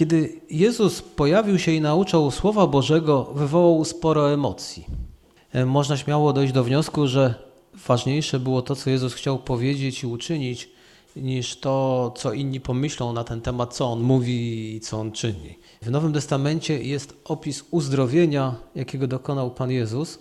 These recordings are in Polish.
Kiedy Jezus pojawił się i nauczał Słowa Bożego, wywołał sporo emocji. E, Można śmiało dojść do wniosku, że ważniejsze było to, co Jezus chciał powiedzieć i uczynić, niż to, co inni pomyślą na ten temat, co On mówi i co On czyni. W Nowym Testamencie jest opis uzdrowienia, jakiego dokonał Pan Jezus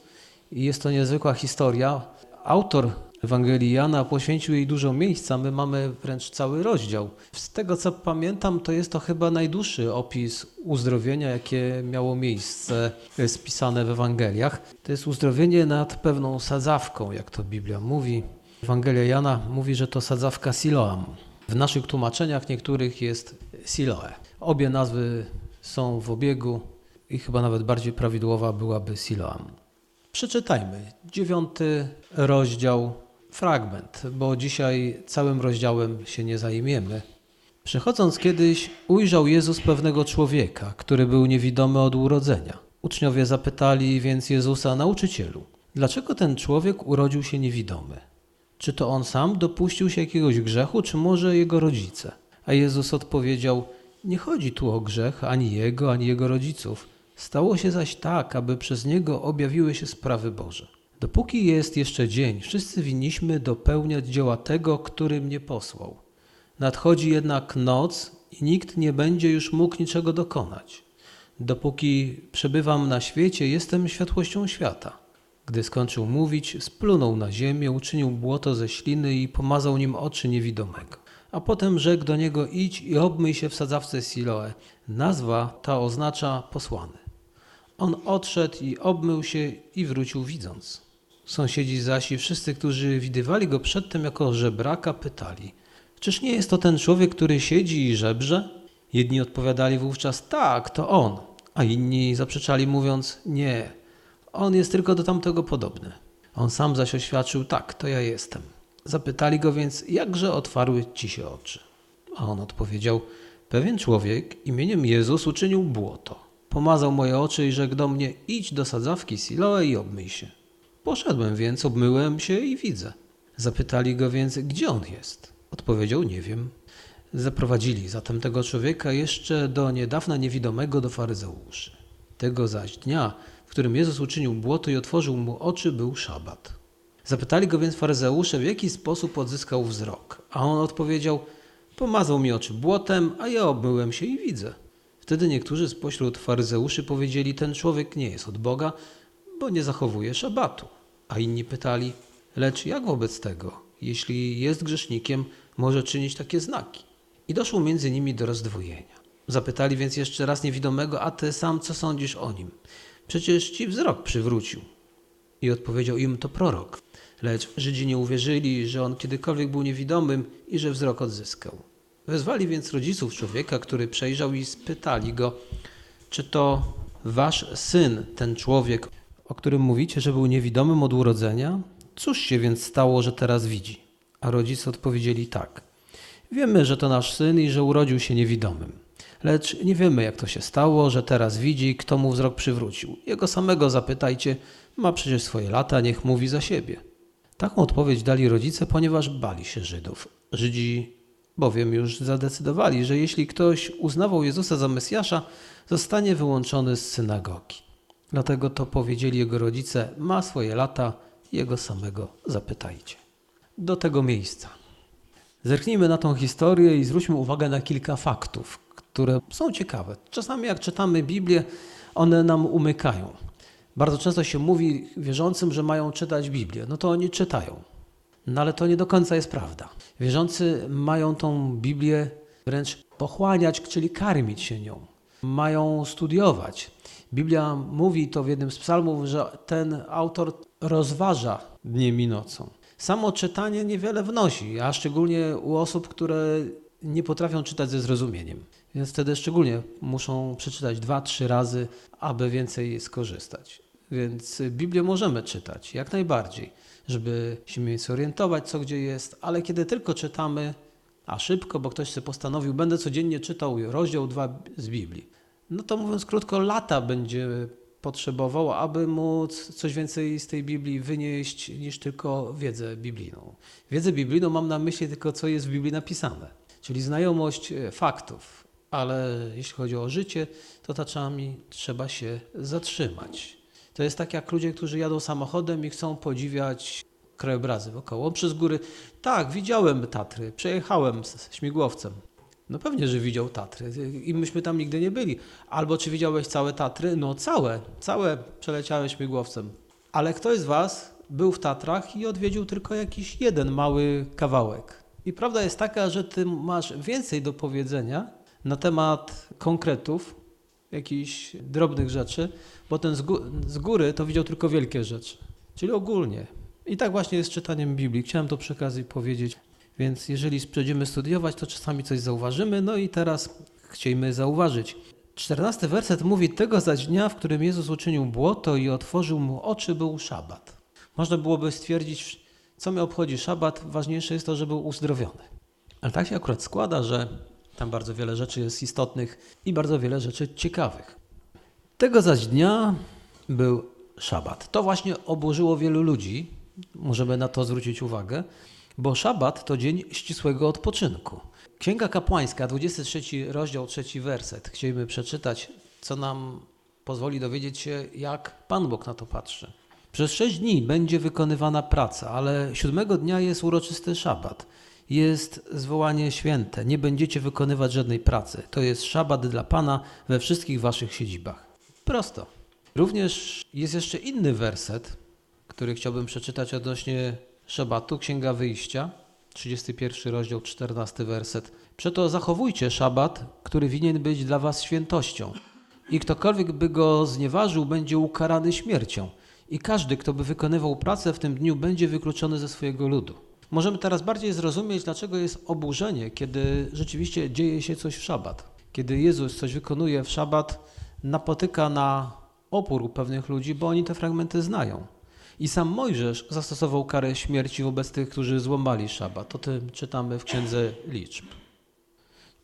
i jest to niezwykła historia. Autor Ewangelii Jana poświęcił jej dużo miejsca, my mamy wręcz cały rozdział. Z tego co pamiętam, to jest to chyba najdłuższy opis uzdrowienia, jakie miało miejsce spisane w Ewangeliach. To jest uzdrowienie nad pewną sadzawką, jak to Biblia mówi. Ewangelia Jana mówi, że to sadzawka Siloam. W naszych tłumaczeniach niektórych jest Siloe. Obie nazwy są w obiegu i chyba nawet bardziej prawidłowa byłaby Siloam. Przeczytajmy dziewiąty rozdział, fragment, bo dzisiaj całym rozdziałem się nie zajmiemy. Przechodząc kiedyś, ujrzał Jezus pewnego człowieka, który był niewidomy od urodzenia. Uczniowie zapytali więc Jezusa, nauczycielu, dlaczego ten człowiek urodził się niewidomy? Czy to on sam dopuścił się jakiegoś grzechu, czy może jego rodzice? A Jezus odpowiedział: Nie chodzi tu o grzech ani jego, ani jego rodziców. Stało się zaś tak, aby przez niego objawiły się sprawy Boże. Dopóki jest jeszcze dzień, wszyscy winniśmy dopełniać dzieła tego, który mnie posłał. Nadchodzi jednak noc i nikt nie będzie już mógł niczego dokonać. Dopóki przebywam na świecie, jestem światłością świata. Gdy skończył mówić, splunął na ziemię, uczynił błoto ze śliny i pomazał nim oczy niewidomego. A potem rzekł do niego: Idź i obmyj się w sadzawce Siloe. Nazwa ta oznacza posłany. On odszedł i obmył się i wrócił widząc. Sąsiedzi zaś i wszyscy, którzy widywali go przedtem jako żebraka, pytali: Czyż nie jest to ten człowiek, który siedzi i żebrze? Jedni odpowiadali wówczas: Tak, to on, a inni zaprzeczali, mówiąc: Nie, on jest tylko do tamtego podobny. On sam zaś oświadczył: Tak, to ja jestem. Zapytali go więc: Jakże otwarły ci się oczy? A on odpowiedział: Pewien człowiek imieniem Jezus uczynił błoto. Pomazał moje oczy i rzekł do mnie: Idź do sadzawki Siloe i obmyj się. Poszedłem więc, obmyłem się i widzę. Zapytali go więc, gdzie on jest. Odpowiedział: Nie wiem. Zaprowadzili zatem tego człowieka jeszcze do niedawna niewidomego do faryzeuszy. Tego zaś dnia, w którym Jezus uczynił błoto i otworzył mu oczy, był szabat. Zapytali go więc faryzeusze, w jaki sposób odzyskał wzrok. A on odpowiedział: Pomazał mi oczy błotem, a ja obmyłem się i widzę. Wtedy niektórzy spośród faryzeuszy powiedzieli: Ten człowiek nie jest od Boga, bo nie zachowuje szabatu. A inni pytali: Lecz jak wobec tego, jeśli jest grzesznikiem, może czynić takie znaki? I doszło między nimi do rozdwojenia. Zapytali więc jeszcze raz niewidomego: A ty sam co sądzisz o nim? Przecież ci wzrok przywrócił. I odpowiedział im: To prorok. Lecz Żydzi nie uwierzyli, że on kiedykolwiek był niewidomym i że wzrok odzyskał. Wezwali więc rodziców człowieka, który przejrzał i spytali go, czy to wasz syn, ten człowiek, o którym mówicie, że był niewidomym od urodzenia? Cóż się więc stało, że teraz widzi? A rodzice odpowiedzieli tak. Wiemy, że to nasz syn i że urodził się niewidomym. Lecz nie wiemy, jak to się stało, że teraz widzi, kto mu wzrok przywrócił. Jego samego zapytajcie, ma przecież swoje lata, niech mówi za siebie. Taką odpowiedź dali rodzice, ponieważ bali się Żydów. Żydzi bowiem już zadecydowali, że jeśli ktoś uznawał Jezusa za Mesjasza, zostanie wyłączony z synagogi. Dlatego to powiedzieli jego rodzice, ma swoje lata, jego samego zapytajcie. Do tego miejsca. Zerknijmy na tą historię i zwróćmy uwagę na kilka faktów, które są ciekawe. Czasami jak czytamy Biblię, one nam umykają. Bardzo często się mówi wierzącym, że mają czytać Biblię. No to oni czytają. No ale to nie do końca jest prawda. Wierzący mają tą Biblię wręcz pochłaniać, czyli karmić się nią. Mają studiować. Biblia mówi to w jednym z psalmów, że ten autor rozważa dniem i nocą. Samo czytanie niewiele wnosi, a szczególnie u osób, które nie potrafią czytać ze zrozumieniem. Więc wtedy szczególnie muszą przeczytać dwa, trzy razy, aby więcej skorzystać. Więc Biblię możemy czytać, jak najbardziej, żeby się mniej zorientować, co gdzie jest, ale kiedy tylko czytamy, a szybko, bo ktoś sobie postanowił, będę codziennie czytał rozdział 2 z Biblii, no to mówiąc krótko, lata będzie potrzebował, aby móc coś więcej z tej Biblii wynieść niż tylko wiedzę biblijną. Wiedzę biblijną mam na myśli tylko, co jest w Biblii napisane, czyli znajomość faktów, ale jeśli chodzi o życie, to czasami trzeba się zatrzymać. To jest tak jak ludzie, którzy jadą samochodem i chcą podziwiać krajobrazy wokoło. Przez góry, tak, widziałem Tatry, przejechałem z śmigłowcem. No pewnie, że widział Tatry i myśmy tam nigdy nie byli. Albo czy widziałeś całe Tatry? No całe, całe przeleciałem śmigłowcem. Ale ktoś z Was był w Tatrach i odwiedził tylko jakiś jeden mały kawałek. I prawda jest taka, że Ty masz więcej do powiedzenia na temat konkretów, jakichś drobnych rzeczy, bo ten z, gó- z góry to widział tylko wielkie rzeczy, czyli ogólnie. I tak właśnie jest z czytaniem Biblii. Chciałem to przy okazji powiedzieć. Więc jeżeli będziemy studiować, to czasami coś zauważymy. No i teraz chcielibyśmy zauważyć. Czternasty werset mówi, tego zaś dnia, w którym Jezus uczynił błoto i otworzył mu oczy, był szabat. Można byłoby stwierdzić, co mnie obchodzi szabat, ważniejsze jest to, że był uzdrowiony. Ale tak się akurat składa, że tam bardzo wiele rzeczy jest istotnych i bardzo wiele rzeczy ciekawych. Tego zaś dnia był szabat. To właśnie oburzyło wielu ludzi, możemy na to zwrócić uwagę, bo szabat to dzień ścisłego odpoczynku. Księga Kapłańska, 23 rozdział, 3 werset. Chcielibyśmy przeczytać, co nam pozwoli dowiedzieć się, jak Pan Bóg na to patrzy. Przez sześć dni będzie wykonywana praca, ale siódmego dnia jest uroczysty szabat. Jest zwołanie święte. Nie będziecie wykonywać żadnej pracy. To jest szabat dla Pana we wszystkich waszych siedzibach. Prosto. Również jest jeszcze inny werset, który chciałbym przeczytać odnośnie szabatu. Księga Wyjścia, 31 rozdział, 14 werset. Przeto zachowujcie szabat, który winien być dla was świętością. I ktokolwiek by go znieważył, będzie ukarany śmiercią. I każdy, kto by wykonywał pracę w tym dniu, będzie wykluczony ze swojego ludu. Możemy teraz bardziej zrozumieć, dlaczego jest oburzenie, kiedy rzeczywiście dzieje się coś w szabat. Kiedy Jezus coś wykonuje w szabat, napotyka na opór u pewnych ludzi, bo oni te fragmenty znają. I sam Mojżesz zastosował karę śmierci wobec tych, którzy złamali szabat. O tym czytamy w Księdze Liczb.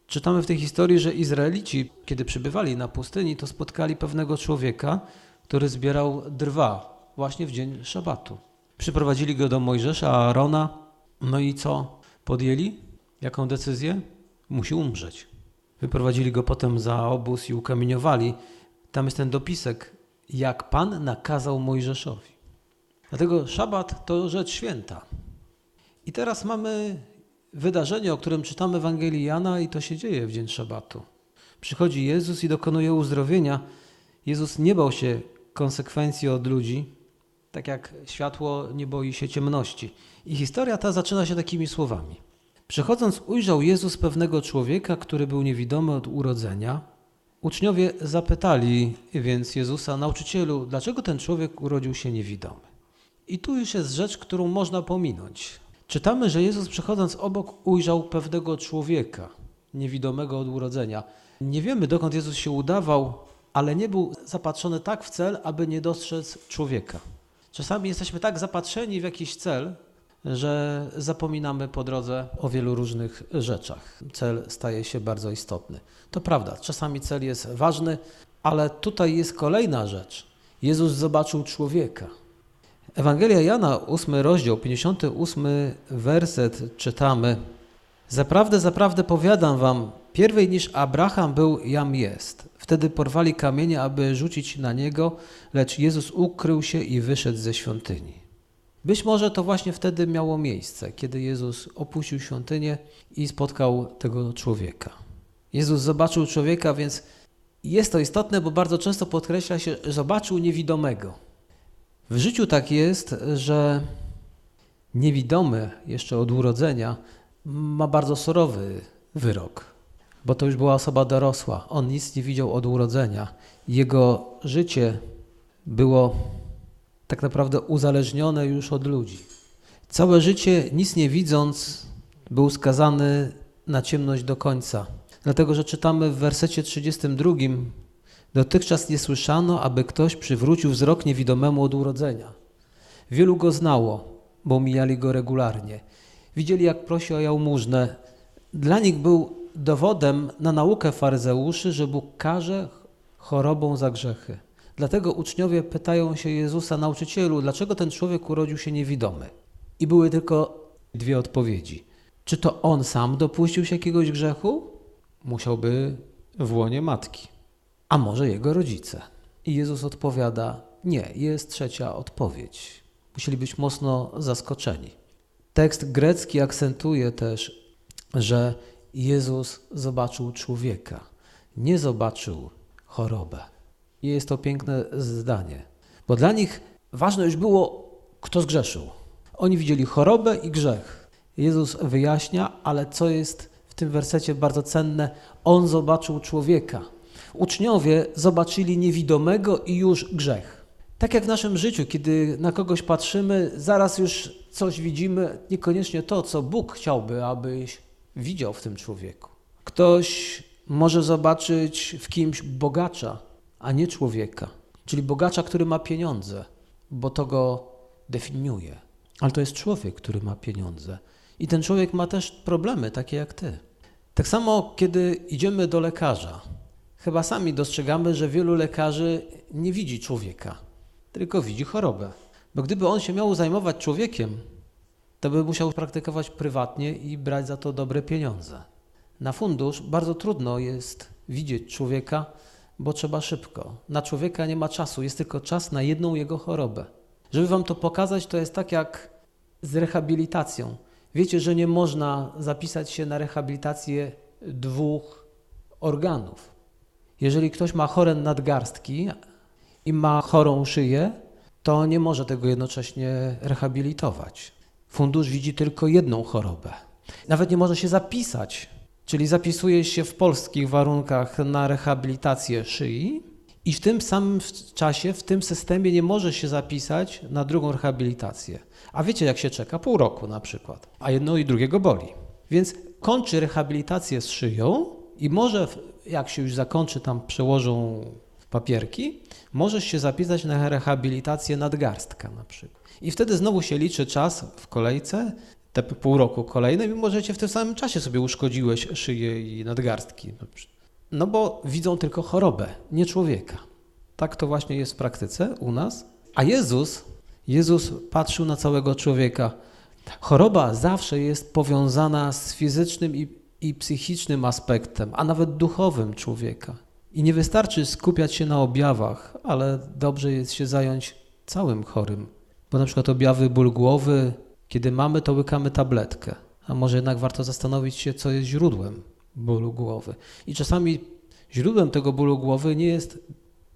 Czytamy w tej historii, że Izraelici, kiedy przybywali na pustyni, to spotkali pewnego człowieka, który zbierał drwa właśnie w dzień szabatu. Przyprowadzili go do Mojżesza, Aarona, no i co podjęli? Jaką decyzję? Musi umrzeć. Wyprowadzili go potem za obóz i ukamieniowali. Tam jest ten dopisek, jak Pan nakazał Mojżeszowi. Dlatego szabat to rzecz święta. I teraz mamy wydarzenie, o którym czytamy w Ewangelii Jana i to się dzieje w dzień szabatu. Przychodzi Jezus i dokonuje uzdrowienia. Jezus nie bał się konsekwencji od ludzi, tak jak światło nie boi się ciemności. I historia ta zaczyna się takimi słowami. Przechodząc, ujrzał Jezus pewnego człowieka, który był niewidomy od urodzenia. Uczniowie zapytali więc Jezusa, nauczycielu, dlaczego ten człowiek urodził się niewidomy? I tu już jest rzecz, którą można pominąć. Czytamy, że Jezus przechodząc obok ujrzał pewnego człowieka, niewidomego od urodzenia. Nie wiemy, dokąd Jezus się udawał, ale nie był zapatrzony tak w cel, aby nie dostrzec człowieka. Czasami jesteśmy tak zapatrzeni w jakiś cel, że zapominamy po drodze o wielu różnych rzeczach. Cel staje się bardzo istotny. To prawda, czasami cel jest ważny, ale tutaj jest kolejna rzecz. Jezus zobaczył człowieka. Ewangelia Jana, 8 rozdział, 58 werset czytamy. Zaprawdę, zaprawdę powiadam wam, pierwej niż Abraham był, jam jest. Wtedy porwali kamienie, aby rzucić na niego, lecz Jezus ukrył się i wyszedł ze świątyni. Być może to właśnie wtedy miało miejsce, kiedy Jezus opuścił świątynię i spotkał tego człowieka. Jezus zobaczył człowieka, więc jest to istotne, bo bardzo często podkreśla się, że zobaczył niewidomego. W życiu tak jest, że niewidomy jeszcze od urodzenia ma bardzo surowy wyrok, bo to już była osoba dorosła. On nic nie widział od urodzenia. Jego życie było tak naprawdę uzależnione już od ludzi. Całe życie, nic nie widząc, był skazany na ciemność do końca. Dlatego, że czytamy w wersecie 32: Dotychczas nie słyszano, aby ktoś przywrócił wzrok niewidomemu od urodzenia. Wielu go znało, bo mijali go regularnie. Widzieli, jak prosi o jałmużnę. Dla nich był dowodem na naukę faryzeuszy, że Bóg karze chorobą za grzechy. Dlatego uczniowie pytają się Jezusa, nauczycielu, dlaczego ten człowiek urodził się niewidomy? I były tylko dwie odpowiedzi. Czy to on sam dopuścił się jakiegoś grzechu? Musiałby w łonie matki. A może jego rodzice? I Jezus odpowiada: Nie, jest trzecia odpowiedź. Musieli być mocno zaskoczeni. Tekst grecki akcentuje też, że Jezus zobaczył człowieka, nie zobaczył chorobę. I jest to piękne zdanie, bo dla nich ważne już było, kto zgrzeszył. Oni widzieli chorobę i grzech. Jezus wyjaśnia, ale co jest w tym wersecie bardzo cenne, on zobaczył człowieka. Uczniowie zobaczyli niewidomego i już grzech. Tak jak w naszym życiu, kiedy na kogoś patrzymy, zaraz już coś widzimy, niekoniecznie to, co Bóg chciałby, abyś widział w tym człowieku. Ktoś może zobaczyć w kimś bogacza, a nie człowieka, czyli bogacza, który ma pieniądze, bo to go definiuje. Ale to jest człowiek, który ma pieniądze. I ten człowiek ma też problemy, takie jak ty. Tak samo, kiedy idziemy do lekarza, chyba sami dostrzegamy, że wielu lekarzy nie widzi człowieka, tylko widzi chorobę. Bo gdyby on się miał zajmować człowiekiem, to by musiał praktykować prywatnie i brać za to dobre pieniądze. Na fundusz bardzo trudno jest widzieć człowieka, bo trzeba szybko. Na człowieka nie ma czasu, jest tylko czas na jedną jego chorobę. Żeby wam to pokazać, to jest tak jak z rehabilitacją. Wiecie, że nie można zapisać się na rehabilitację dwóch organów. Jeżeli ktoś ma chore nadgarstki i ma chorą szyję, to nie może tego jednocześnie rehabilitować. Fundusz widzi tylko jedną chorobę. Nawet nie może się zapisać, czyli zapisuje się w polskich warunkach na rehabilitację szyi i w tym samym czasie, w tym systemie nie może się zapisać na drugą rehabilitację. A wiecie, jak się czeka? Pół roku na przykład. A jedno i drugiego boli. Więc kończy rehabilitację z szyją i może, jak się już zakończy, tam przełożą papierki, możesz się zapisać na rehabilitację nadgarstka na przykład. I wtedy znowu się liczy czas w kolejce, te pół roku kolejne, mimo że cię w tym samym czasie sobie uszkodziłeś szyję i nadgarstki. No bo widzą tylko chorobę, nie człowieka. Tak to właśnie jest w praktyce u nas. A Jezus, Jezus patrzył na całego człowieka. Choroba zawsze jest powiązana z fizycznym i, i psychicznym aspektem, a nawet duchowym człowieka. I nie wystarczy skupiać się na objawach, ale dobrze jest się zająć całym chorym. Bo na przykład objawy ból głowy, kiedy mamy, to łykamy tabletkę. A może jednak warto zastanowić się, co jest źródłem bólu głowy. I czasami źródłem tego bólu głowy nie jest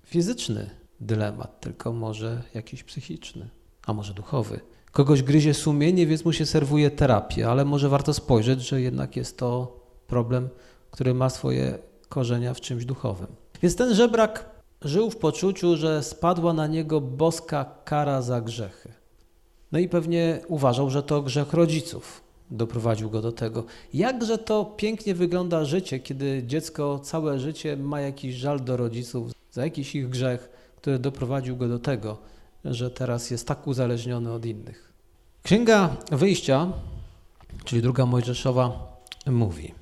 fizyczny dylemat, tylko może jakiś psychiczny, a może duchowy. Kogoś gryzie sumienie, więc mu się serwuje terapię, ale może warto spojrzeć, że jednak jest to problem, który ma swoje korzenia w czymś duchowym. Więc ten żebrak żył w poczuciu, że spadła na niego boska kara za grzechy. No i pewnie uważał, że to grzech rodziców doprowadził go do tego. Jakże to pięknie wygląda życie, kiedy dziecko całe życie ma jakiś żal do rodziców za jakiś ich grzech, który doprowadził go do tego, że teraz jest tak uzależniony od innych. Księga Wyjścia, czyli druga Mojżeszowa, mówi,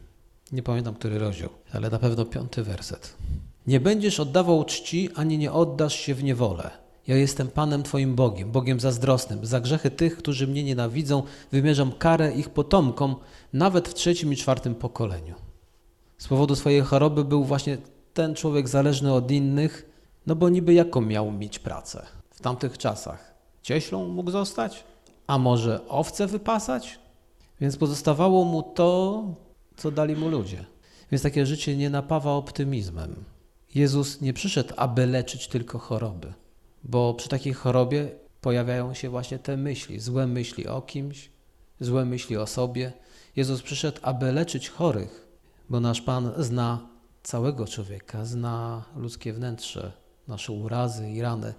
nie pamiętam który rozdział, ale na pewno piąty werset. Nie będziesz oddawał czci, ani nie oddasz się w niewolę. Ja jestem Panem Twoim Bogiem, Bogiem zazdrosnym. Za grzechy tych, którzy mnie nienawidzą, wymierzam karę ich potomkom, nawet w trzecim i czwartym pokoleniu. Z powodu swojej choroby był właśnie ten człowiek zależny od innych, no bo niby jaką miał mieć pracę w tamtych czasach? Cieślą mógł zostać? A może owce wypasać? Więc pozostawało mu to, co dali mu ludzie. Więc takie życie nie napawa optymizmem. Jezus nie przyszedł, aby leczyć tylko choroby, bo przy takiej chorobie pojawiają się właśnie te myśli, złe myśli o kimś, złe myśli o sobie. Jezus przyszedł, aby leczyć chorych, bo nasz Pan zna całego człowieka, zna ludzkie wnętrze, nasze urazy i rany.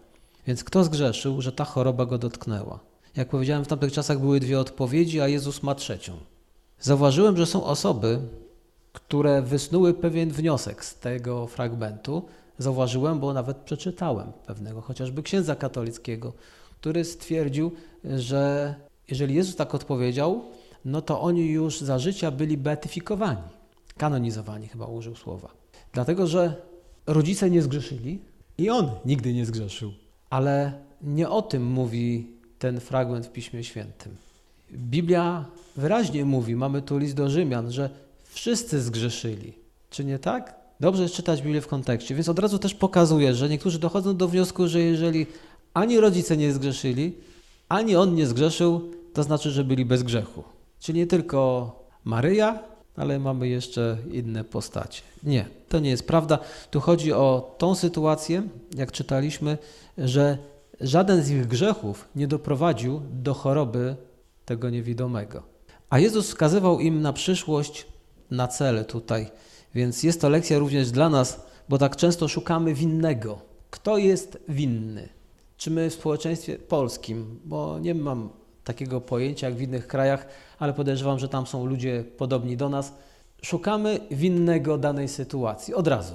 Więc kto zgrzeszył, że ta choroba go dotknęła? Jak powiedziałem, w tamtych czasach były dwie odpowiedzi, a Jezus ma trzecią. Zauważyłem, że są osoby, które wysnuły pewien wniosek z tego fragmentu. Zauważyłem, bo nawet przeczytałem pewnego chociażby księdza katolickiego, który stwierdził, że jeżeli Jezus tak odpowiedział, no to oni już za życia byli beatyfikowani, kanonizowani, chyba użył słowa. Dlatego, że rodzice nie zgrzeszyli i on nigdy nie zgrzeszył. Ale nie o tym mówi ten fragment w Piśmie Świętym. Biblia wyraźnie mówi, mamy tu list do Rzymian, że wszyscy zgrzeszyli. Czy nie tak? Dobrze jest czytać Biblię w kontekście, więc od razu też pokazuje, że niektórzy dochodzą do wniosku, że jeżeli ani rodzice nie zgrzeszyli, ani on nie zgrzeszył, to znaczy, że byli bez grzechu. Czyli nie tylko Maryja, ale mamy jeszcze inne postacie. Nie, to nie jest prawda. Tu chodzi o tą sytuację, jak czytaliśmy, że żaden z ich grzechów nie doprowadził do choroby tego niewidomego. A Jezus wskazywał im na przyszłość, na cele tutaj. Więc jest to lekcja również dla nas, bo tak często szukamy winnego. Kto jest winny? Czy my w społeczeństwie polskim, bo nie mam takiego pojęcia jak w innych krajach, ale podejrzewam, że tam są ludzie podobni do nas, szukamy winnego danej sytuacji od razu.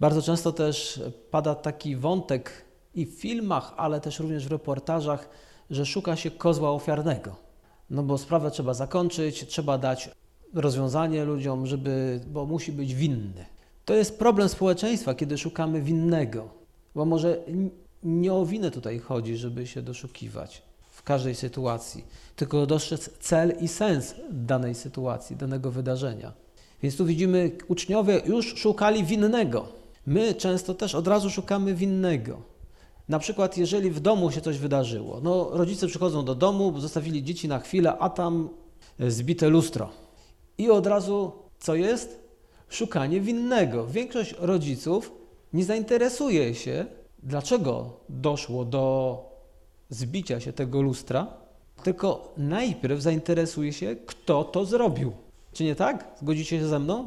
Bardzo często też pada taki wątek i w filmach, ale też również w reportażach, że szuka się kozła ofiarnego. No bo sprawę trzeba zakończyć, trzeba dać rozwiązanie ludziom, żeby, bo musi być winny. To jest problem społeczeństwa, kiedy szukamy winnego, bo może nie o winę tutaj chodzi, żeby się doszukiwać w każdej sytuacji, tylko dostrzec cel i sens danej sytuacji, danego wydarzenia. Więc tu widzimy, uczniowie już szukali winnego. My często też od razu szukamy winnego. Na przykład, jeżeli w domu się coś wydarzyło, no rodzice przychodzą do domu, zostawili dzieci na chwilę, a tam zbite lustro. I od razu co jest? Szukanie winnego. Większość rodziców nie zainteresuje się, dlaczego doszło do zbicia się tego lustra, tylko najpierw zainteresuje się, kto to zrobił. Czy nie tak? Zgodzicie się ze mną?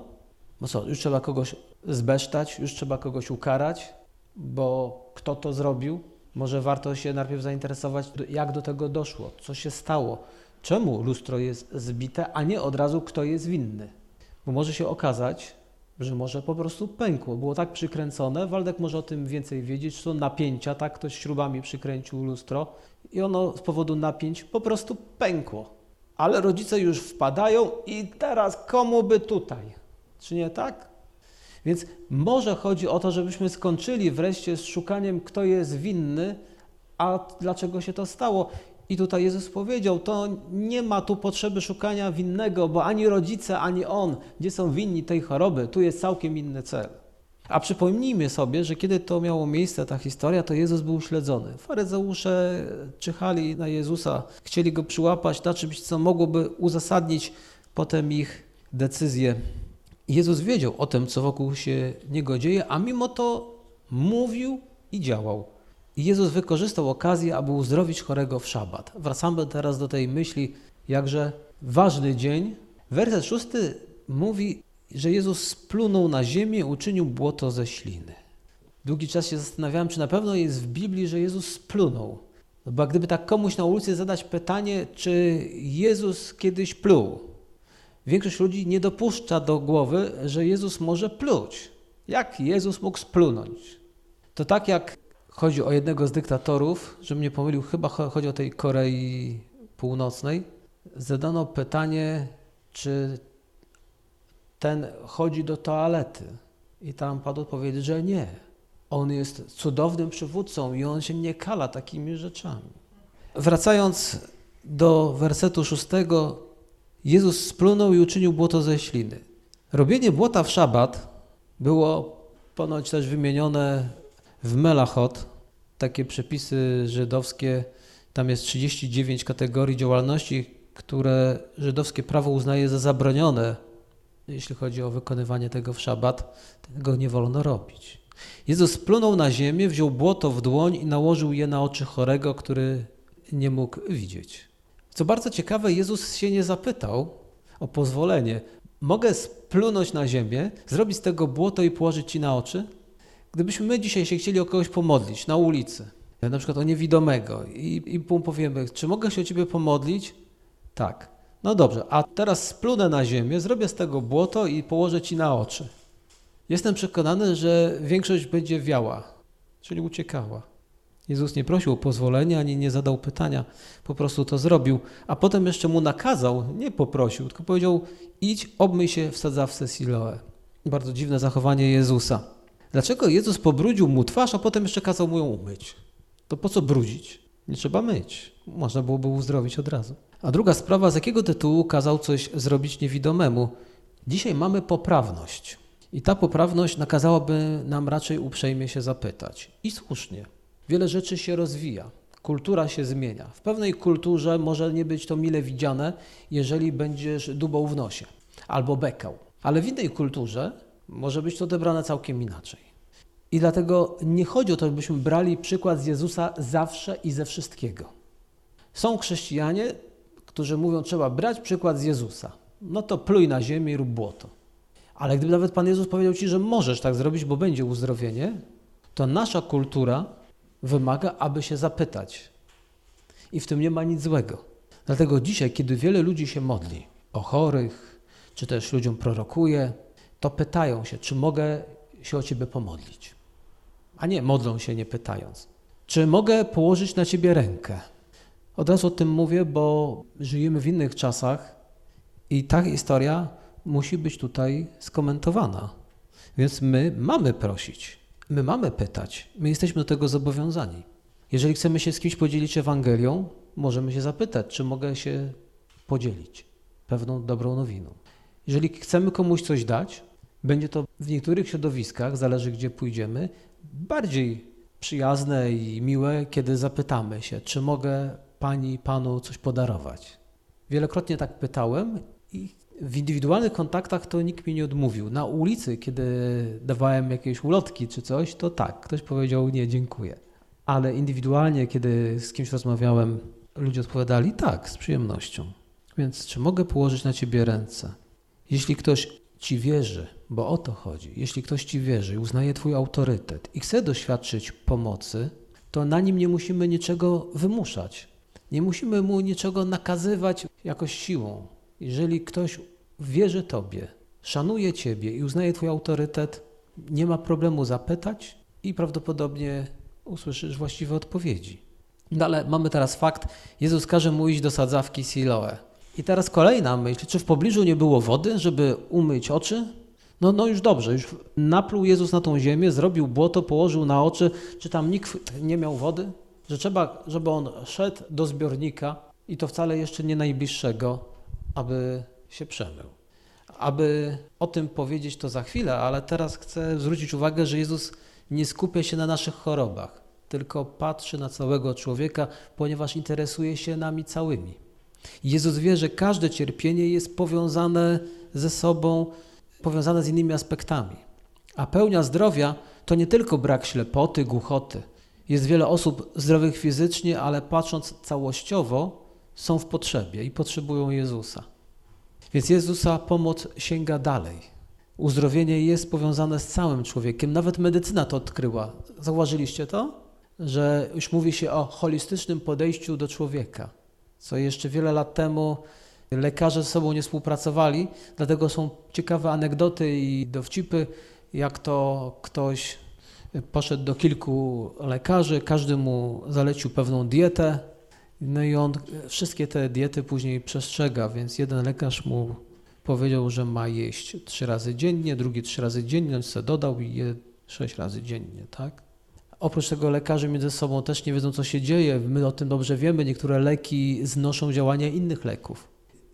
No co, już trzeba kogoś zbesztać, już trzeba kogoś ukarać, bo kto to zrobił? Może warto się najpierw zainteresować, jak do tego doszło, co się stało, czemu lustro jest zbite, a nie od razu kto jest winny. Bo może się okazać, że może po prostu pękło. Było tak przykręcone, Waldek może o tym więcej wiedzieć, są napięcia, tak ktoś śrubami przykręcił lustro i ono z powodu napięć po prostu pękło. Ale rodzice już wpadają i teraz komu by tutaj? Czy nie tak? Więc może chodzi o to, żebyśmy skończyli wreszcie z szukaniem, kto jest winny, a dlaczego się to stało. I tutaj Jezus powiedział, to nie ma tu potrzeby szukania winnego, bo ani rodzice, ani on, gdzie są winni tej choroby, tu jest całkiem inny cel. A przypomnijmy sobie, że kiedy to miało miejsce, ta historia, to Jezus był śledzony. Faryzeusze czyhali na Jezusa, chcieli go przyłapać na czymś, co mogłoby uzasadnić potem ich decyzję. Jezus wiedział o tym, co wokół się niego dzieje, a mimo to mówił i działał. Jezus wykorzystał okazję, aby uzdrowić chorego w szabat. Wracamy teraz do tej myśli, jakże ważny dzień. Werset szósty mówi, że Jezus splunął na ziemię, uczynił błoto ze śliny. Długi czas się zastanawiałem, czy na pewno jest w Biblii, że Jezus splunął. No bo gdyby tak komuś na ulicy zadać pytanie, czy Jezus kiedyś pluł, większość ludzi nie dopuszcza do głowy, że Jezus może pluć. Jak Jezus mógł splunąć? To tak jak chodzi o jednego z dyktatorów, że mnie pomylił, chyba chodzi o tej Korei Północnej, zadano pytanie, czy ten chodzi do toalety. I tam padł odpowiedź, że nie. On jest cudownym przywódcą i on się nie kala takimi rzeczami. Wracając do wersetu szóstego, Jezus splunął i uczynił błoto ze śliny. Robienie błota w szabat było ponoć też wymienione w Melachot, takie przepisy żydowskie, tam jest 39 kategorii działalności, które żydowskie prawo uznaje za zabronione, jeśli chodzi o wykonywanie tego w szabat, tego nie wolno robić. Jezus splunął na ziemię, wziął błoto w dłoń i nałożył je na oczy chorego, który nie mógł widzieć. Co bardzo ciekawe, Jezus się nie zapytał o pozwolenie. Mogę splunąć na ziemię, zrobić z tego błoto i położyć ci na oczy? Gdybyśmy my dzisiaj się chcieli o kogoś pomodlić na ulicy, na przykład o niewidomego i, i powiemy, czy mogę się o ciebie pomodlić? Tak. No dobrze, a teraz splunę na ziemię, zrobię z tego błoto i położę ci na oczy. Jestem przekonany, że większość będzie wiała, czyli uciekała. Jezus nie prosił o pozwolenia, ani nie zadał pytania, po prostu to zrobił, a potem jeszcze mu nakazał, nie poprosił, tylko powiedział: idź, obmyj się w sadzawce Siloe. Bardzo dziwne zachowanie Jezusa. Dlaczego Jezus pobrudził mu twarz, a potem jeszcze kazał mu ją umyć? To po co brudzić? Nie trzeba myć. Można byłoby uzdrowić od razu. A druga sprawa, z jakiego tytułu kazał coś zrobić niewidomemu? Dzisiaj mamy poprawność. I ta poprawność nakazałaby nam raczej uprzejmie się zapytać. I słusznie. Wiele rzeczy się rozwija, kultura się zmienia. W pewnej kulturze może nie być to mile widziane, jeżeli będziesz dubał w nosie albo bekał. Ale w innej kulturze może być to odebrane całkiem inaczej. I dlatego nie chodzi o to, byśmy brali przykład z Jezusa zawsze i ze wszystkiego. Są chrześcijanie, którzy mówią, trzeba brać przykład z Jezusa. No to pluj na ziemię i rób błoto. Ale gdyby nawet Pan Jezus powiedział Ci, że możesz tak zrobić, bo będzie uzdrowienie, to nasza kultura wymaga, aby się zapytać. I w tym nie ma nic złego. Dlatego dzisiaj, kiedy wiele ludzi się modli o chorych, czy też ludziom prorokuje, to pytają się, czy mogę się o Ciebie pomodlić. A nie, modlą się nie pytając. Czy mogę położyć na Ciebie rękę? Od razu o tym mówię, bo żyjemy w innych czasach i ta historia musi być tutaj skomentowana. Więc my mamy prosić, my mamy pytać, my jesteśmy do tego zobowiązani. Jeżeli chcemy się z kimś podzielić Ewangelią, możemy się zapytać, czy mogę się podzielić pewną dobrą nowiną. Jeżeli chcemy komuś coś dać, będzie to w niektórych środowiskach, zależy gdzie pójdziemy, bardziej przyjazne i miłe, kiedy zapytamy się, czy mogę pani, panu coś podarować. Wielokrotnie tak pytałem i w indywidualnych kontaktach to nikt mi nie odmówił. Na ulicy, kiedy dawałem jakieś ulotki czy coś, to tak, ktoś powiedział nie, dziękuję. Ale indywidualnie, kiedy z kimś rozmawiałem, ludzie odpowiadali tak, z przyjemnością. Więc czy mogę położyć na ciebie ręce? Jeśli ktoś ci wierzy, bo o to chodzi, jeśli ktoś ci wierzy uznaje twój autorytet i chce doświadczyć pomocy, to na nim nie musimy niczego wymuszać. Nie musimy mu niczego nakazywać jakoś siłą. Jeżeli ktoś wierzy Tobie, szanuje Ciebie i uznaje Twój autorytet, nie ma problemu zapytać i prawdopodobnie usłyszysz właściwe odpowiedzi. No ale mamy teraz fakt, Jezus każe mu iść do sadzawki Siloe. I teraz kolejna myśl, czy w pobliżu nie było wody, żeby umyć oczy? No, no już dobrze, już napluł Jezus na tą ziemię, zrobił błoto, położył na oczy, czy tam nikt nie miał wody? Że trzeba, żeby on szedł do zbiornika i to wcale jeszcze nie najbliższego, aby się przemył. Aby o tym powiedzieć to za chwilę, ale teraz chcę zwrócić uwagę, że Jezus nie skupia się na naszych chorobach, tylko patrzy na całego człowieka, ponieważ interesuje się nami całymi. Jezus wie, że każde cierpienie jest powiązane ze sobą, powiązane z innymi aspektami. A pełnia zdrowia to nie tylko brak ślepoty, głuchoty. Jest wiele osób zdrowych fizycznie, ale patrząc całościowo, są w potrzebie i potrzebują Jezusa. Więc Jezusa pomoc sięga dalej. Uzdrowienie jest powiązane z całym człowiekiem. Nawet medycyna to odkryła. Zauważyliście to? Że już mówi się o holistycznym podejściu do człowieka, co jeszcze wiele lat temu lekarze ze sobą nie współpracowali, dlatego są ciekawe anegdoty i dowcipy, jak to ktoś poszedł do kilku lekarzy, każdy mu zalecił pewną dietę, no i on wszystkie te diety później przestrzega, więc jeden lekarz mu powiedział, że ma jeść trzy razy dziennie, drugi trzy razy dziennie, on sobie dodał i je sześć razy dziennie, tak? Oprócz tego lekarze między sobą też nie wiedzą, co się dzieje. My o tym dobrze wiemy. Niektóre leki znoszą działania innych leków.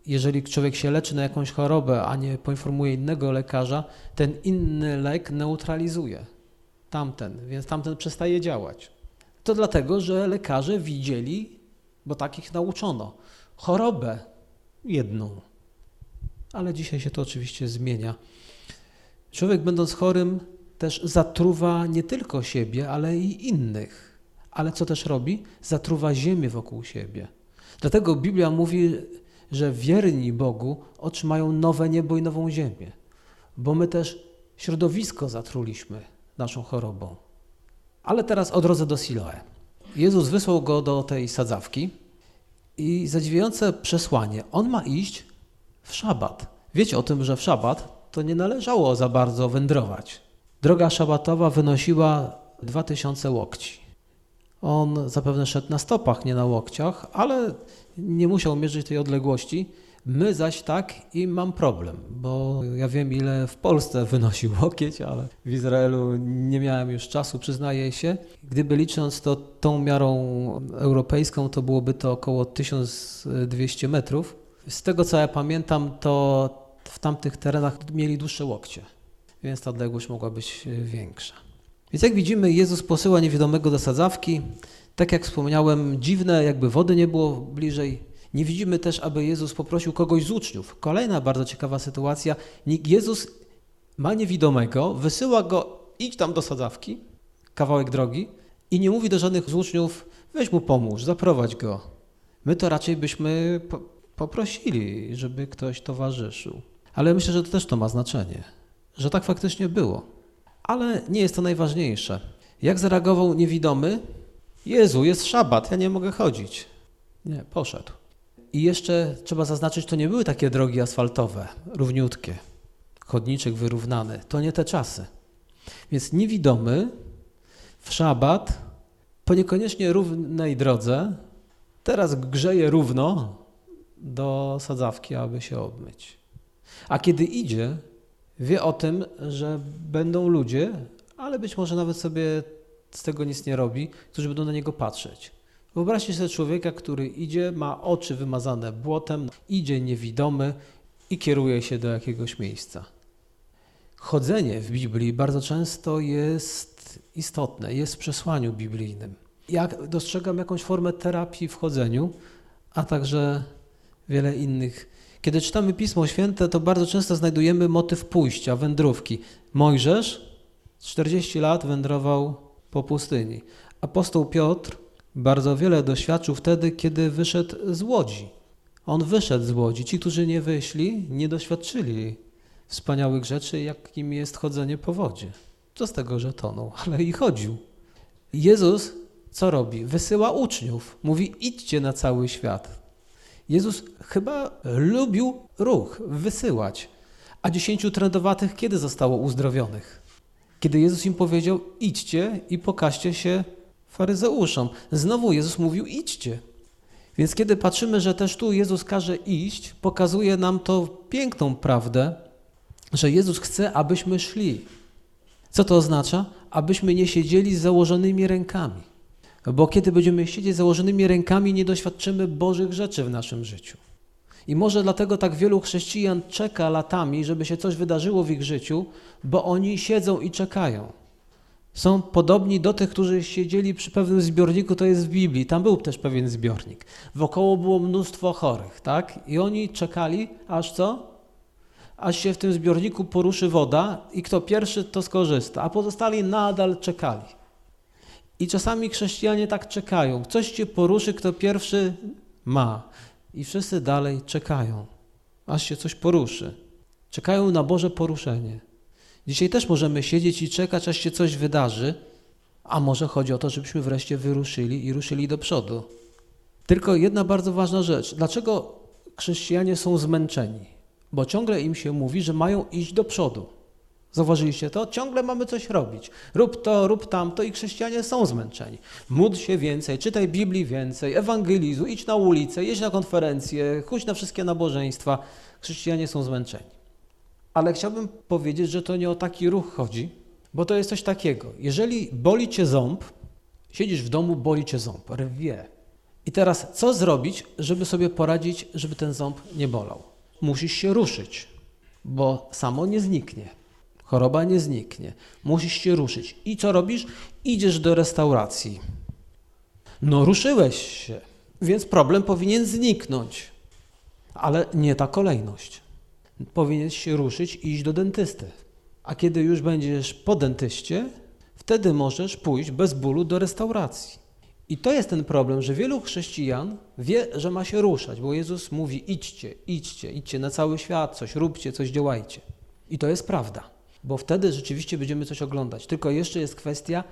Jeżeli człowiek się leczy na jakąś chorobę, a nie poinformuje innego lekarza, ten inny lek neutralizuje tamten, więc tamten przestaje działać. To dlatego, że lekarze widzieli bo takich nauczono. Chorobę jedną. Ale dzisiaj się to oczywiście zmienia. Człowiek, będąc chorym, też zatruwa nie tylko siebie, ale i innych. Ale co też robi? Zatruwa ziemię wokół siebie. Dlatego Biblia mówi, że wierni Bogu otrzymają nowe niebo i nową ziemię, bo my też środowisko zatruliśmy naszą chorobą. Ale teraz o drodze do Siloe. Jezus wysłał go do tej sadzawki i zadziwiające przesłanie. On ma iść w szabat. Wiecie o tym, że w szabat to nie należało za bardzo wędrować. Droga szabatowa wynosiła 2000 łokci. On zapewne szedł na stopach, nie na łokciach, ale nie musiał mierzyć tej odległości. My zaś tak i mam problem, bo ja wiem ile w Polsce wynosi łokieć, ale w Izraelu nie miałem już czasu, przyznaję się. Gdyby licząc to tą miarą europejską, to byłoby to około 1200 metrów. Z tego co ja pamiętam, to w tamtych terenach mieli dłuższe łokcie. więc ta odległość mogła być większa. Więc jak widzimy, Jezus posyła niewidomego do sadzawki. Tak jak wspomniałem, dziwne, jakby wody nie było bliżej. Nie widzimy też, aby Jezus poprosił kogoś z uczniów. Kolejna bardzo ciekawa sytuacja. Jezus ma niewidomego, wysyła go, idź tam do sadzawki, kawałek drogi i nie mówi do żadnych z uczniów, weź mu pomóż, zaprowadź go. My to raczej byśmy po poprosili, żeby ktoś towarzyszył. Ale myślę, że to też to ma znaczenie, że tak faktycznie było. Ale nie jest to najważniejsze. Jak zareagował niewidomy? Jezu, jest szabat, ja nie mogę chodzić. Nie, poszedł. I jeszcze trzeba zaznaczyć, to nie były takie drogi asfaltowe, równiutkie, chodniczek wyrównany. To nie te czasy. Więc niewidomy w szabat po niekoniecznie równej drodze teraz grzeje równo do sadzawki, aby się obmyć. A kiedy idzie, wie o tym, że będą ludzie, ale być może nawet sobie z tego nic nie robi, którzy będą na niego patrzeć. Wyobraźcie sobie człowieka, który idzie, ma oczy wymazane błotem, idzie niewidomy i kieruje się do jakiegoś miejsca. Chodzenie w Biblii bardzo często jest istotne, jest w przesłaniu biblijnym. Ja dostrzegam jakąś formę terapii w chodzeniu, a także wiele innych. Kiedy czytamy Pismo Święte, to bardzo często znajdujemy motyw pójścia, wędrówki. Mojżesz 40 lat wędrował po pustyni. Apostoł Piotr bardzo wiele doświadczył wtedy, kiedy wyszedł z łodzi. On wyszedł z łodzi. Ci, którzy nie wyszli, nie doświadczyli wspaniałych rzeczy, jakim jest chodzenie po wodzie. Co z tego, że tonął, ale i chodził. Jezus co robi? Wysyła uczniów. Mówi: idźcie na cały świat. Jezus chyba lubił ruch, wysyłać. A dziesięciu trędowatych kiedy zostało uzdrowionych? Kiedy Jezus im powiedział: idźcie i pokażcie się faryzeuszom. Znowu Jezus mówił: idźcie. Więc kiedy patrzymy, że też tu Jezus każe iść, pokazuje nam to piękną prawdę, że Jezus chce, abyśmy szli. Co to oznacza? Abyśmy nie siedzieli z założonymi rękami. Bo kiedy będziemy siedzieć założonymi rękami, nie doświadczymy Bożych rzeczy w naszym życiu. I może dlatego tak wielu chrześcijan czeka latami, żeby się coś wydarzyło w ich życiu, bo oni siedzą i czekają. Są podobni do tych, którzy siedzieli przy pewnym zbiorniku, to jest w Biblii. Tam był też pewien zbiornik. Wokoło było mnóstwo chorych, tak? I oni czekali, aż co? Aż się w tym zbiorniku poruszy woda i kto pierwszy, to skorzysta, a pozostali nadal czekali. I czasami chrześcijanie tak czekają. Coś cię poruszy, kto pierwszy ma. I wszyscy dalej czekają, aż się coś poruszy. Czekają na Boże poruszenie. Dzisiaj też możemy siedzieć i czekać, aż się coś wydarzy, a może chodzi o to, żebyśmy wreszcie wyruszyli i ruszyli do przodu. Tylko jedna bardzo ważna rzecz. Dlaczego chrześcijanie są zmęczeni? Bo ciągle im się mówi, że mają iść do przodu. Zauważyliście to? Ciągle mamy coś robić. Rób to, rób tamto i chrześcijanie są zmęczeni. Módl się więcej, czytaj Biblii więcej, ewangelizuj, idź na ulicę, jedź na konferencje, chodź na wszystkie nabożeństwa. Chrześcijanie są zmęczeni. Ale chciałbym powiedzieć, że to nie o taki ruch chodzi, bo to jest coś takiego. Jeżeli boli cię ząb, siedzisz w domu, boli cię ząb, rwie. I teraz co zrobić, żeby sobie poradzić, żeby ten ząb nie bolał? Musisz się ruszyć, bo samo nie zniknie. Choroba nie zniknie. Musisz się ruszyć. I co robisz? Idziesz do restauracji. No, ruszyłeś się, więc problem powinien zniknąć. Ale nie ta kolejność. Powinieneś się ruszyć i iść do dentysty. A kiedy już będziesz po dentyście, wtedy możesz pójść bez bólu do restauracji. I to jest ten problem, że wielu chrześcijan wie, że ma się ruszać, bo Jezus mówi: idźcie, idźcie, idźcie na cały świat, coś róbcie, coś działajcie. I to jest prawda bo wtedy rzeczywiście będziemy coś oglądać. Tylko jeszcze jest kwestia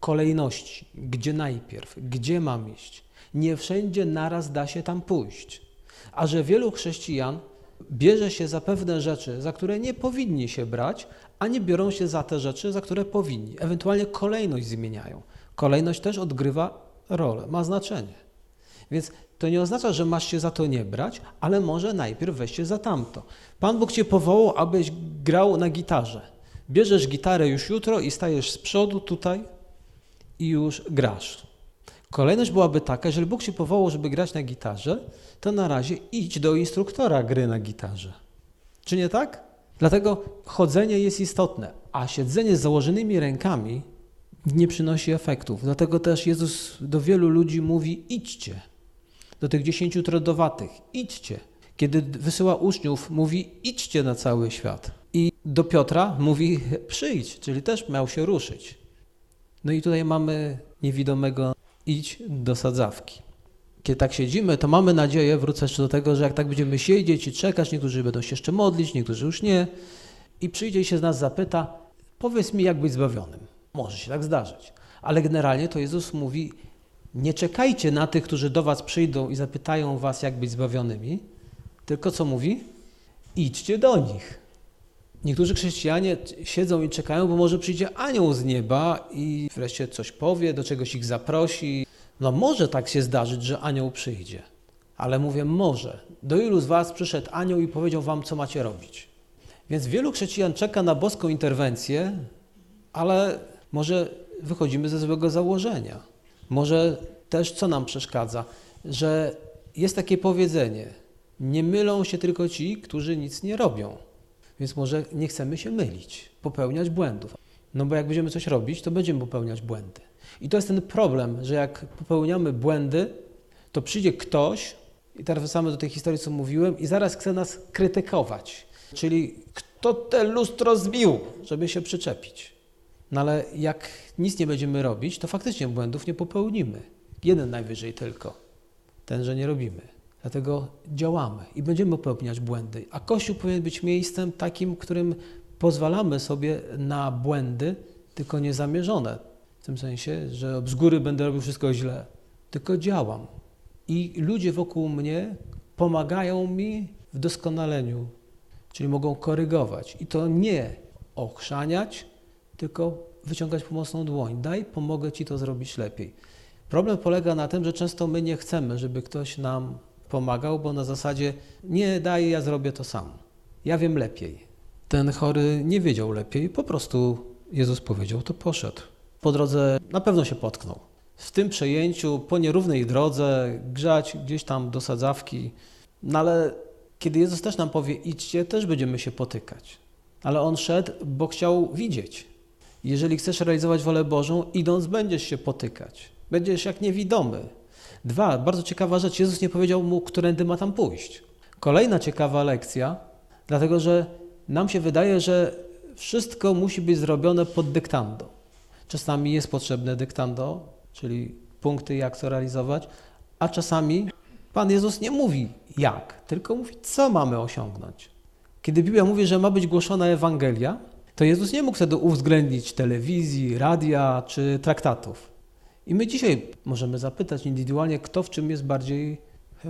kolejności. Gdzie najpierw? Gdzie mam iść? Nie wszędzie naraz da się tam pójść. A że wielu chrześcijan bierze się za pewne rzeczy, za które nie powinni się brać, a nie biorą się za te rzeczy, za które powinni. Ewentualnie kolejność zmieniają. Kolejność też odgrywa rolę, ma znaczenie. Więc to nie oznacza, że masz się za to nie brać, ale może najpierw weź się za tamto. Pan Bóg cię powołał, abyś grał na gitarze. Bierzesz gitarę już jutro i stajesz z przodu tutaj i już grasz. Kolejność byłaby taka, jeżeli Bóg cię powołał, żeby grać na gitarze, to na razie idź do instruktora gry na gitarze. Czy nie tak? Dlatego chodzenie jest istotne, a siedzenie z założonymi rękami nie przynosi efektów. Dlatego też Jezus do wielu ludzi mówi: idźcie. Do tych dziesięciu trudowatych, idźcie. Kiedy wysyła uczniów, mówi: idźcie na cały świat. I do Piotra mówi: przyjdź, czyli też miał się ruszyć. No i tutaj mamy niewidomego: idź do sadzawki. Kiedy tak siedzimy, to mamy nadzieję, wrócę jeszcze do tego, że jak tak będziemy siedzieć i czekać, niektórzy będą się jeszcze modlić, niektórzy już nie, i przyjdzie i się z nas zapyta: powiedz mi, jak być zbawionym. Może się tak zdarzyć. Ale generalnie to Jezus mówi: nie czekajcie na tych, którzy do was przyjdą i zapytają was, jak być zbawionymi, tylko co mówi? Idźcie do nich. Niektórzy chrześcijanie siedzą i czekają, bo może przyjdzie anioł z nieba i wreszcie coś powie, do czegoś ich zaprosi. No może tak się zdarzyć, że anioł przyjdzie. Ale mówię może. Do ilu z was przyszedł anioł i powiedział wam, co macie robić? Więc wielu chrześcijan czeka na boską interwencję, ale może wychodzimy ze złego założenia. Może też co nam przeszkadza? Że jest takie powiedzenie: nie mylą się tylko ci, którzy nic nie robią. Więc może nie chcemy się mylić, popełniać błędów. No bo jak będziemy coś robić, to będziemy popełniać błędy. I to jest ten problem, że jak popełniamy błędy, to przyjdzie ktoś, i teraz wracamy do tej historii, co mówiłem, i zaraz chce nas krytykować. Czyli kto te lustro zbił, żeby się przyczepić. No ale jak nic nie będziemy robić, to faktycznie błędów nie popełnimy. Jeden najwyżej tylko. Ten, że nie robimy. Dlatego działamy i będziemy popełniać błędy. A Kościół powinien być miejscem takim, którym pozwalamy sobie na błędy, tylko niezamierzone. W tym sensie, że z góry będę robił wszystko źle, tylko działam. I ludzie wokół mnie pomagają mi w doskonaleniu, czyli mogą korygować. I to nie ochrzaniać, tylko wyciągać pomocną dłoń. Daj, pomogę Ci to zrobić lepiej. Problem polega na tym, że często my nie chcemy, żeby ktoś nam pomagał, bo na zasadzie nie daj, ja zrobię to sam. Ja wiem lepiej. Ten chory nie wiedział lepiej, po prostu Jezus powiedział, to poszedł. Po drodze na pewno się potknął. W tym przejęciu, po nierównej drodze, grzać gdzieś tam do sadzawki, no ale kiedy Jezus też nam powie, idźcie, też będziemy się potykać. Ale on szedł, bo chciał widzieć. Jeżeli chcesz realizować wolę Bożą, idąc, będziesz się potykać. Będziesz jak niewidomy. Dwa, bardzo ciekawa rzecz, Jezus nie powiedział mu, którędy ma tam pójść. Kolejna ciekawa lekcja, dlatego że nam się wydaje, że wszystko musi być zrobione pod dyktando. Czasami jest potrzebne dyktando, czyli punkty, jak to realizować, a czasami Pan Jezus nie mówi jak, tylko mówi, co mamy osiągnąć. Kiedy Biblia mówi, że ma być głoszona Ewangelia, to Jezus nie mógł wtedy uwzględnić telewizji, radia czy traktatów. I my dzisiaj możemy zapytać indywidualnie, kto w czym jest bardziej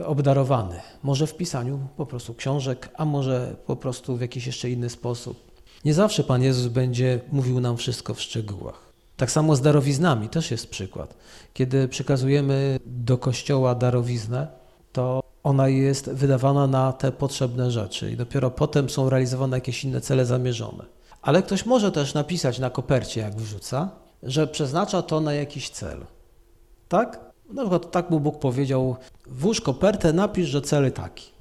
obdarowany. Może w pisaniu po prostu książek, a może po prostu w jakiś jeszcze inny sposób. Nie zawsze Pan Jezus będzie mówił nam wszystko w szczegółach. Tak samo z darowiznami też jest przykład. Kiedy przekazujemy do kościoła darowiznę, to ona jest wydawana na te potrzebne rzeczy i dopiero potem są realizowane jakieś inne cele zamierzone. Ale ktoś może też napisać na kopercie, jak wrzuca, że przeznacza to na jakiś cel. Tak? Na przykład tak mu Bóg powiedział, włóż kopertę, napisz, że cel taki.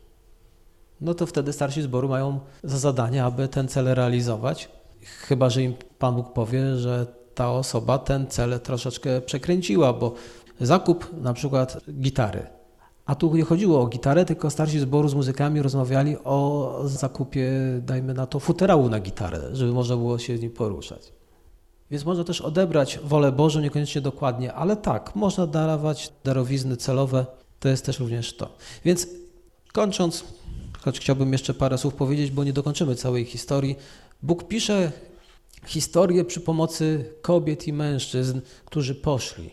No to wtedy starsi zboru mają za zadanie, aby ten cel realizować, chyba że im Pan Bóg powie, że ta osoba ten cel troszeczkę przekręciła, bo zakup na przykład gitary. A tu nie chodziło o gitarę, tylko starsi zboru z muzykami rozmawiali o zakupie, dajmy na to, futerału na gitarę, żeby można było się nim poruszać. Więc można też odebrać wolę Bożą, niekoniecznie dokładnie, ale tak, można darować darowizny celowe, to jest też również to. Więc kończąc, choć chciałbym jeszcze parę słów powiedzieć, bo nie dokończymy całej historii, Bóg pisze historię przy pomocy kobiet i mężczyzn, którzy poszli,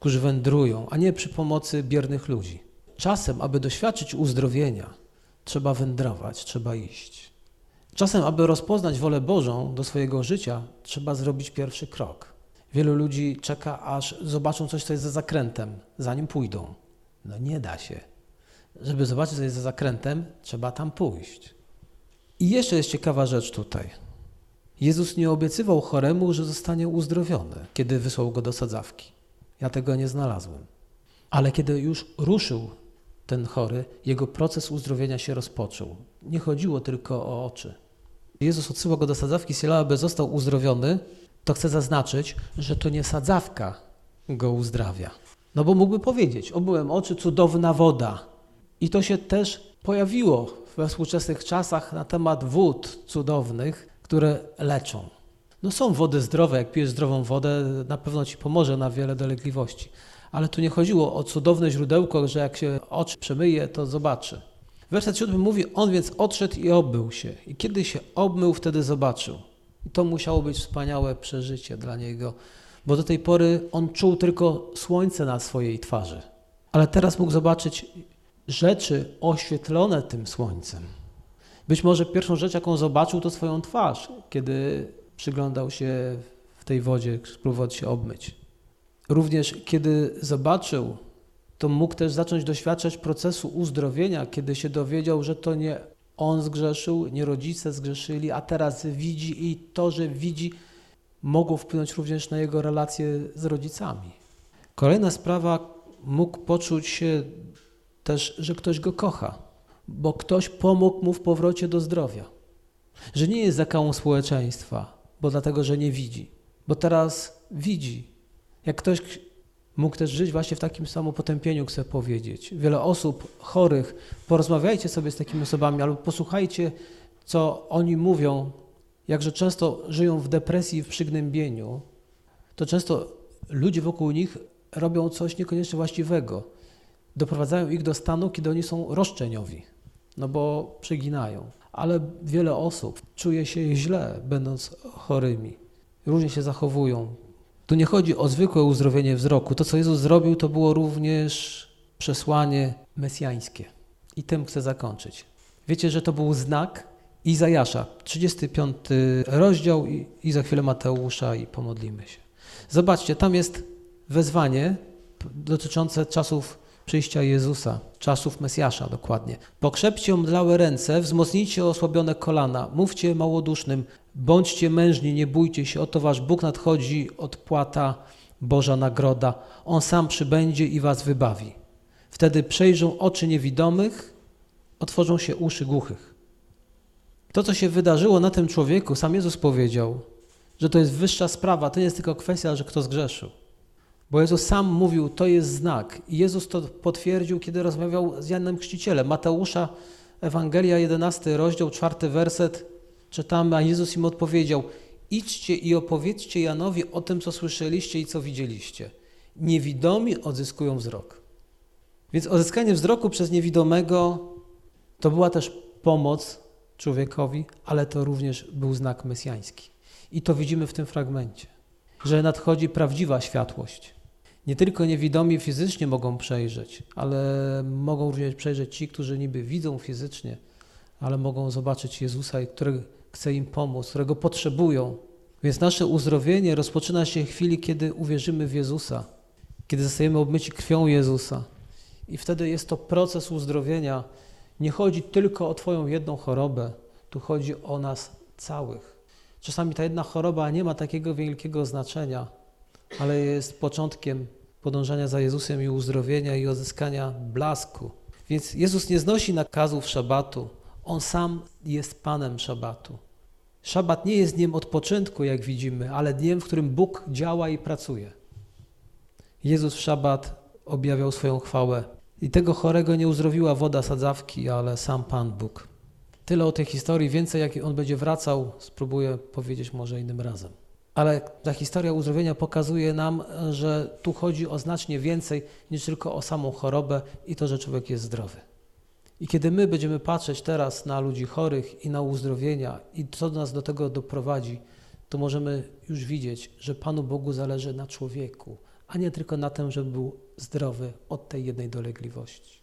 którzy wędrują, a nie przy pomocy biernych ludzi. Czasem, aby doświadczyć uzdrowienia, trzeba wędrować, trzeba iść. Czasem, aby rozpoznać wolę Bożą do swojego życia, trzeba zrobić pierwszy krok. Wielu ludzi czeka, aż zobaczą coś, co jest za zakrętem, zanim pójdą. No nie da się. Żeby zobaczyć, co jest za zakrętem, trzeba tam pójść. I jeszcze jest ciekawa rzecz tutaj. Jezus nie obiecywał choremu, że zostanie uzdrowiony, kiedy wysłał go do sadzawki. Ja tego nie znalazłem. Ale kiedy już ruszył ten chory, jego proces uzdrowienia się rozpoczął. Nie chodziło tylko o oczy. Jezus odsyła go do sadzawki Sila, aby został uzdrowiony, to chcę zaznaczyć, że to nie sadzawka go uzdrawia. No bo mógłby powiedzieć, obyłem oczy, cudowna woda. I to się też pojawiło we współczesnych czasach na temat wód cudownych, które leczą. No są wody zdrowe, jak pijesz zdrową wodę, na pewno ci pomoże na wiele dolegliwości. Ale tu nie chodziło o cudowne źródełko, że jak się oczy przemyje, to zobaczy. Werset siódmy mówi, on więc odszedł i obmył się. I kiedy się obmył, wtedy zobaczył. I to musiało być wspaniałe przeżycie dla niego, bo do tej pory on czuł tylko słońce na swojej twarzy. Ale teraz mógł zobaczyć rzeczy oświetlone tym słońcem. Być może pierwszą rzecz, jaką zobaczył, to swoją twarz, kiedy przyglądał się w tej wodzie, spróbował się obmyć. Również kiedy zobaczył, to mógł też zacząć doświadczać procesu uzdrowienia, kiedy się dowiedział, że to nie on zgrzeszył, nie rodzice zgrzeszyli, a teraz widzi i to, że widzi, mogło wpłynąć również na jego relacje z rodzicami. Kolejna sprawa, mógł poczuć się też, że ktoś go kocha, bo ktoś pomógł mu w powrocie do zdrowia. Że nie jest zakałą społeczeństwa, bo dlatego, że nie widzi, bo teraz widzi. Jak ktoś mógł też żyć właśnie w takim samopotępieniu, chcę powiedzieć. Wiele osób chorych, porozmawiajcie sobie z takimi osobami, albo posłuchajcie, co oni mówią, jakże często żyją w depresji i w przygnębieniu, to często ludzie wokół nich robią coś niekoniecznie właściwego. Doprowadzają ich do stanu, kiedy oni są roszczeniowi, no bo przeginają. Ale wiele osób czuje się źle, będąc chorymi. Różnie się zachowują. Tu nie chodzi o zwykłe uzdrowienie wzroku. To, co Jezus zrobił, to było również przesłanie mesjańskie. I tym chcę zakończyć. Wiecie, że to był znak Izajasza, 35 rozdział i, i za chwilę Mateusza i pomodlimy się. Zobaczcie, tam jest wezwanie dotyczące czasów przyjścia Jezusa, czasów Mesjasza dokładnie. Pokrzepcie omdlałe ręce, wzmocnijcie osłabione kolana, mówcie małodusznym, bądźcie mężni, nie bójcie się, oto wasz Bóg nadchodzi, odpłata, Boża nagroda. On sam przybędzie i was wybawi. Wtedy przejrzą oczy niewidomych, otworzą się uszy głuchych. To, co się wydarzyło na tym człowieku, sam Jezus powiedział, że to jest wyższa sprawa, to nie jest tylko kwestia, że kto zgrzeszył. Bo Jezus sam mówił, to jest znak. I Jezus to potwierdził, kiedy rozmawiał z Janem Chrzcicielem. Mateusza, Ewangelia, 11 rozdział, 4 werset, czytamy, a Jezus im odpowiedział, idźcie i opowiedzcie Janowi o tym, co słyszeliście i co widzieliście. Niewidomi odzyskują wzrok. Więc odzyskanie wzroku przez niewidomego to była też pomoc człowiekowi, ale to również był znak mesjański. I to widzimy w tym fragmencie, że nadchodzi prawdziwa światłość. Nie tylko niewidomi fizycznie mogą przejrzeć, ale mogą również przejrzeć ci, którzy niby widzą fizycznie, ale mogą zobaczyć Jezusa, który chce im pomóc, którego potrzebują. Więc nasze uzdrowienie rozpoczyna się w chwili, kiedy uwierzymy w Jezusa, kiedy zostajemy obmyci krwią Jezusa. I wtedy jest to proces uzdrowienia. Nie chodzi tylko o Twoją jedną chorobę, tu chodzi o nas całych. Czasami ta jedna choroba nie ma takiego wielkiego znaczenia, ale jest początkiem podążania za Jezusem i uzdrowienia i odzyskania blasku. Więc Jezus nie znosi nakazów szabatu. On sam jest Panem szabatu. Szabat nie jest dniem odpoczynku, jak widzimy, ale dniem, w którym Bóg działa i pracuje. Jezus w szabat objawiał swoją chwałę. I tego chorego nie uzdrowiła woda sadzawki, ale sam Pan Bóg. Tyle o tej historii, więcej jak on będzie wracał, spróbuję powiedzieć może innym razem. Ale ta historia uzdrowienia pokazuje nam, że tu chodzi o znacznie więcej niż tylko o samą chorobę i to, że człowiek jest zdrowy. I kiedy my będziemy patrzeć teraz na ludzi chorych i na uzdrowienia i co nas do tego doprowadzi, to możemy już widzieć, że Panu Bogu zależy na człowieku, a nie tylko na tym, żeby był zdrowy od tej jednej dolegliwości.